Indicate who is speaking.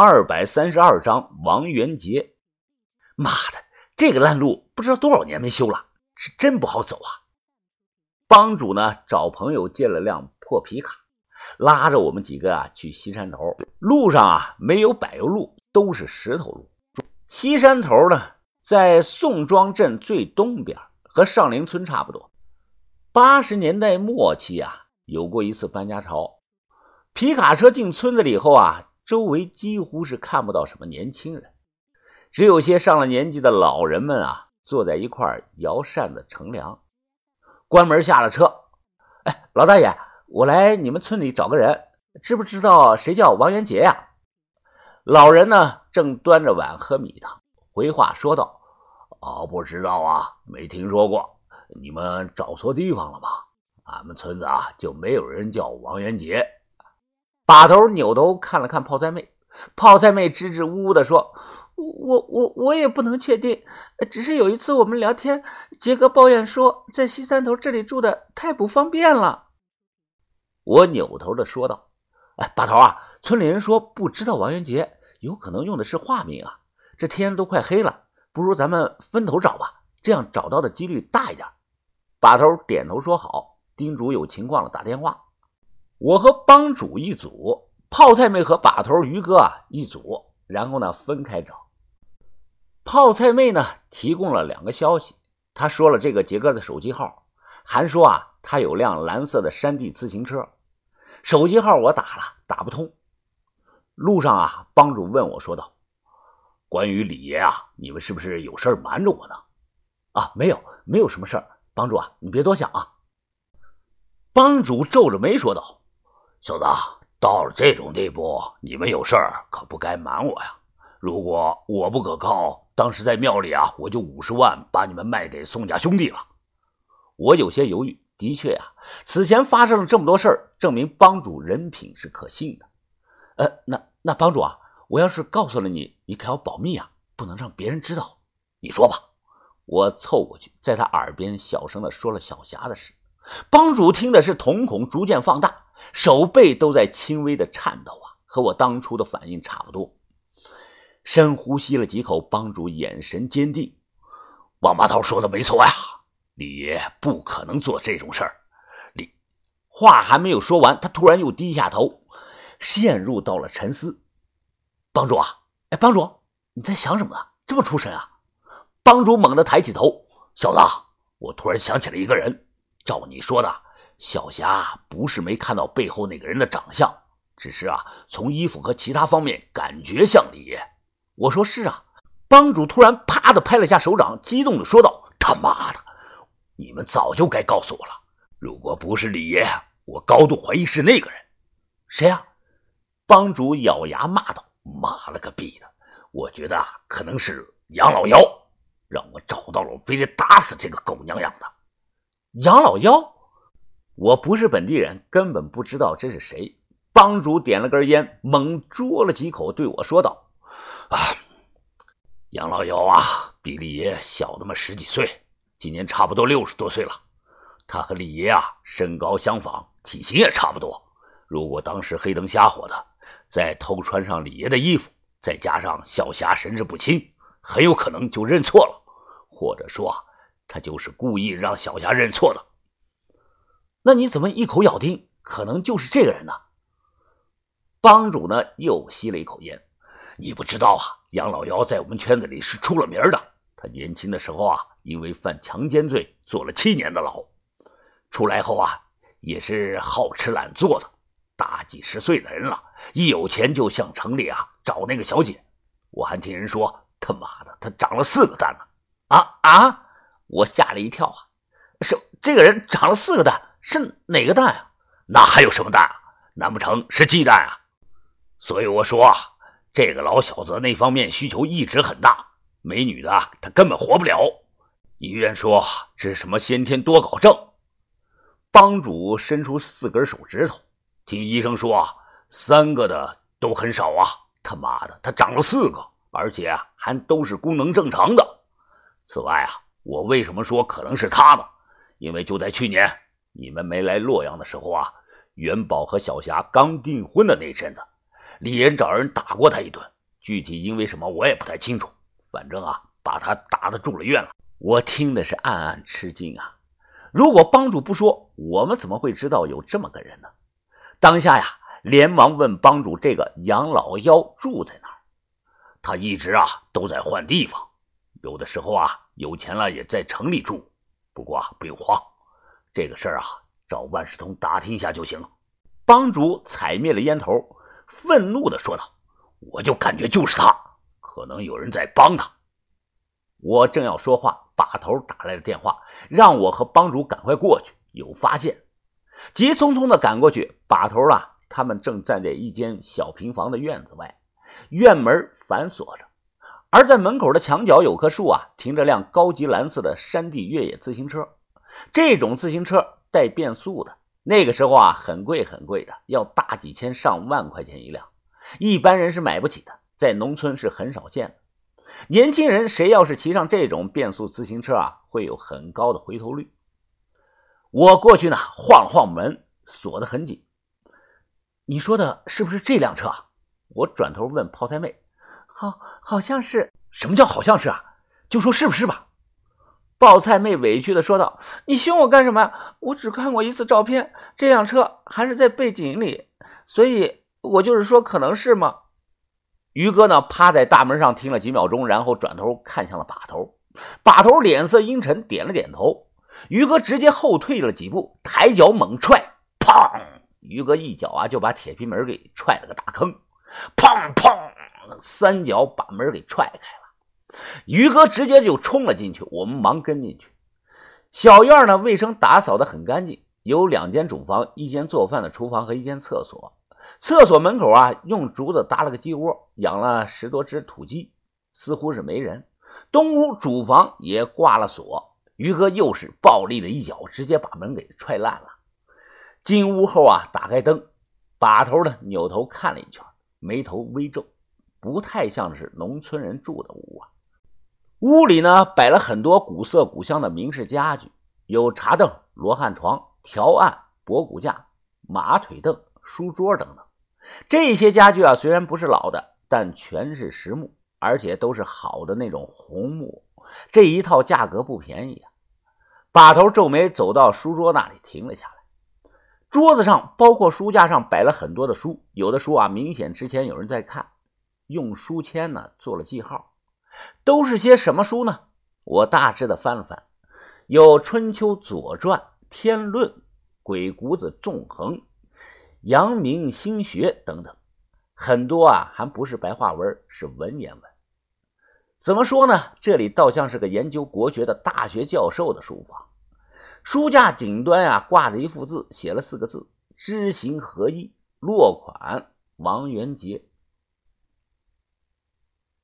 Speaker 1: 二百三十二章王元杰。妈的，这个烂路不知道多少年没修了，是真不好走啊！帮主呢，找朋友借了辆破皮卡，拉着我们几个啊去西山头。路上啊，没有柏油路，都是石头路。西山头呢，在宋庄镇最东边，和上林村差不多。八十年代末期啊，有过一次搬家潮，皮卡车进村子里以后啊，周围几乎是看不到什么年轻人。只有些上了年纪的老人们啊，坐在一块摇扇子乘凉。关门下了车，哎，老大爷，我来你们村里找个人，知不知道谁叫王元杰呀？老人呢，正端着碗喝米汤，回话说道：“
Speaker 2: 哦，不知道啊，没听说过，你们找错地方了吧？俺们村子啊，就没有人叫王元杰。”
Speaker 1: 把头扭头看了看泡菜妹，泡菜妹支支吾吾的说。我我我也不能确定，只是有一次我们聊天，杰哥抱怨说在西三头这里住的太不方便了。我扭头的说道：“哎，把头啊，村里人说不知道王元杰，有可能用的是化名啊。这天都快黑了，不如咱们分头找吧，这样找到的几率大一点。”把头点头说好，叮嘱有情况了打电话。我和帮主一组，泡菜妹和把头于哥啊一组，然后呢分开找。泡菜妹呢提供了两个消息，她说了这个杰哥的手机号，还说啊他有辆蓝色的山地自行车。手机号我打了，打不通。路上啊，帮主问我说道：“
Speaker 2: 关于李爷啊，你们是不是有事瞒着我呢？”
Speaker 1: 啊，没有，没有什么事儿。帮主啊，你别多想啊。帮主皱着眉说道：“
Speaker 2: 小子，到了这种地步，你们有事儿可不该瞒我呀。如果我不可靠。”当时在庙里啊，我就五十万把你们卖给宋家兄弟了。
Speaker 1: 我有些犹豫，的确呀，此前发生了这么多事儿，证明帮主人品是可信的。呃，那那帮主啊，我要是告诉了你，你可要保密啊，不能让别人知道。
Speaker 2: 你说吧。
Speaker 1: 我凑过去，在他耳边小声的说了小霞的事。帮主听的是瞳孔逐渐放大，手背都在轻微的颤抖啊，和我当初的反应差不多。深呼吸了几口，帮主眼神坚定。
Speaker 2: 王八头说的没错呀，李爷不可能做这种事儿。
Speaker 1: 李话还没有说完，他突然又低下头，陷入到了沉思。帮主啊，哎，帮主，你在想什么呢？这么出神啊？帮主猛地抬起头，
Speaker 2: 小子，我突然想起了一个人。照你说的，小霞不是没看到背后那个人的长相，只是啊，从衣服和其他方面感觉像李爷。
Speaker 1: 我说是啊，帮主突然啪的拍了下手掌，激动的说道：“
Speaker 2: 他妈的，你们早就该告诉我了！如果不是李爷，我高度怀疑是那个人。
Speaker 1: 谁呀？”帮主咬牙骂道：“
Speaker 2: 妈了个逼的！我觉得啊可能是杨老妖，让我找到了，我非得打死这个狗娘养的
Speaker 1: 杨老妖。我不是本地人，根本不知道这是谁。”帮主点了根烟，猛啜了几口，对我说道。
Speaker 2: 啊，杨老妖啊，比李爷小那么十几岁，今年差不多六十多岁了。他和李爷啊，身高相仿，体型也差不多。如果当时黑灯瞎火的，再偷穿上李爷的衣服，再加上小霞神志不清，很有可能就认错了，或者说他就是故意让小霞认错的。
Speaker 1: 那你怎么一口咬定可能就是这个人呢？帮主呢，又吸了一口烟。
Speaker 2: 你不知道啊，杨老妖在我们圈子里是出了名的。他年轻的时候啊，因为犯强奸罪坐了七年的牢，出来后啊，也是好吃懒做的。大几十岁的人了，一有钱就向城里啊找那个小姐。我还听人说，他妈的，他长了四个蛋呢！
Speaker 1: 啊啊！我吓了一跳啊！是这个人长了四个蛋，是哪个蛋啊？
Speaker 2: 那还有什么蛋啊？难不成是鸡蛋啊？所以我说啊。这个老小子那方面需求一直很大，没女的他根本活不了。医院说这是什么先天多睾症。
Speaker 1: 帮主伸出四根手指头，
Speaker 2: 听医生说三个的都很少啊。他妈的，他长了四个，而且还都是功能正常的。此外啊，我为什么说可能是他呢？因为就在去年你们没来洛阳的时候啊，元宝和小霞刚订婚的那阵子。李岩找人打过他一顿，具体因为什么我也不太清楚。反正啊，把他打的住了院了。
Speaker 1: 我听的是暗暗吃惊啊！如果帮主不说，我们怎么会知道有这么个人呢？当下呀，连忙问帮主：“这个杨老妖住在哪儿？”
Speaker 2: 他一直啊都在换地方，有的时候啊有钱了也在城里住。不过啊不用慌，这个事儿啊找万事通打听一下就行了。
Speaker 1: 帮主踩灭了烟头，愤怒的说道：“
Speaker 2: 我就感觉就是他，可能有人在帮他。”
Speaker 1: 我正要说话。把头打来了电话，让我和帮主赶快过去，有发现。急匆匆的赶过去，把头啊，他们正站在一间小平房的院子外，院门反锁着，而在门口的墙角有棵树啊，停着辆高级蓝色的山地越野自行车。这种自行车带变速的，那个时候啊，很贵很贵的，要大几千上万块钱一辆，一般人是买不起的，在农村是很少见的。年轻人谁要是骑上这种变速自行车啊，会有很高的回头率。我过去呢，晃了晃门，锁得很紧。你说的是不是这辆车？啊我转头问泡菜妹。
Speaker 3: 好，好像是。
Speaker 1: 什么叫好像是啊？就说是不是吧？
Speaker 3: 泡菜妹委屈的说道：“你凶我干什么呀？我只看过一次照片，这辆车还是在背景里，所以我就是说可能是吗。”
Speaker 1: 于哥呢，趴在大门上听了几秒钟，然后转头看向了把头。把头脸色阴沉，点了点头。于哥直接后退了几步，抬脚猛踹，砰！于哥一脚啊，就把铁皮门给踹了个大坑，砰砰，三脚把门给踹开。于哥直接就冲了进去，我们忙跟进去。小院呢，卫生打扫的很干净，有两间主房，一间做饭的厨房和一间厕所。厕所门口啊，用竹子搭了个鸡窝，养了十多只土鸡，似乎是没人。东屋主房也挂了锁，于哥又是暴力的一脚，直接把门给踹烂了。进屋后啊，打开灯，把头的扭头看了一圈，眉头微皱，不太像是农村人住的屋啊。屋里呢，摆了很多古色古香的明式家具，有茶凳、罗汉床、条案、博古架、马腿凳。书桌等等，这些家具啊，虽然不是老的，但全是实木，而且都是好的那种红木。这一套价格不便宜啊！把头皱眉走到书桌那里停了下来。桌子上，包括书架上，摆了很多的书，有的书啊，明显之前有人在看，用书签呢做了记号。都是些什么书呢？我大致的翻了翻，有《春秋》《左传》《天论》《鬼谷子》《纵横》。阳明心学等等，很多啊，还不是白话文，是文言文。怎么说呢？这里倒像是个研究国学的大学教授的书房。书架顶端啊，挂着一幅字，写了四个字：“知行合一”。落款：王元杰。